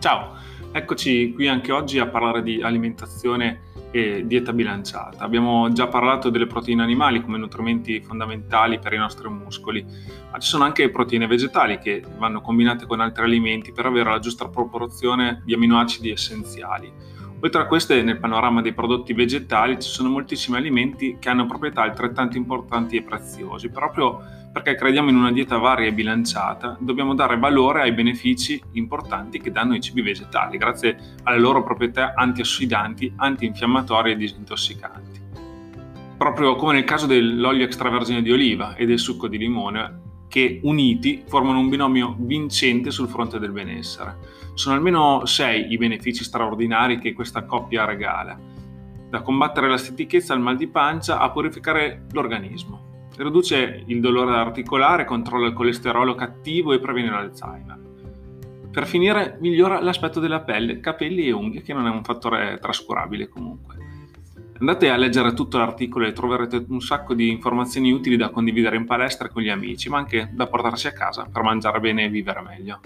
Ciao, eccoci qui anche oggi a parlare di alimentazione e dieta bilanciata. Abbiamo già parlato delle proteine animali come nutrimenti fondamentali per i nostri muscoli, ma ci sono anche proteine vegetali che vanno combinate con altri alimenti per avere la giusta proporzione di aminoacidi essenziali. Oltre a queste, nel panorama dei prodotti vegetali ci sono moltissimi alimenti che hanno proprietà altrettanto importanti e preziosi, proprio perché crediamo in una dieta varia e bilanciata, dobbiamo dare valore ai benefici importanti che danno i cibi vegetali, grazie alle loro proprietà antiossidanti, antinfiammatorie e disintossicanti. Proprio come nel caso dell'olio extravergine di oliva e del succo di limone, che uniti formano un binomio vincente sul fronte del benessere. Sono almeno sei i benefici straordinari che questa coppia regala, da combattere la stitichezza al mal di pancia a purificare l'organismo. Riduce il dolore articolare, controlla il colesterolo cattivo e previene l'Alzheimer. Per finire, migliora l'aspetto della pelle, capelli e unghie, che non è un fattore trascurabile comunque. Andate a leggere tutto l'articolo e troverete un sacco di informazioni utili da condividere in palestra con gli amici, ma anche da portarsi a casa per mangiare bene e vivere meglio.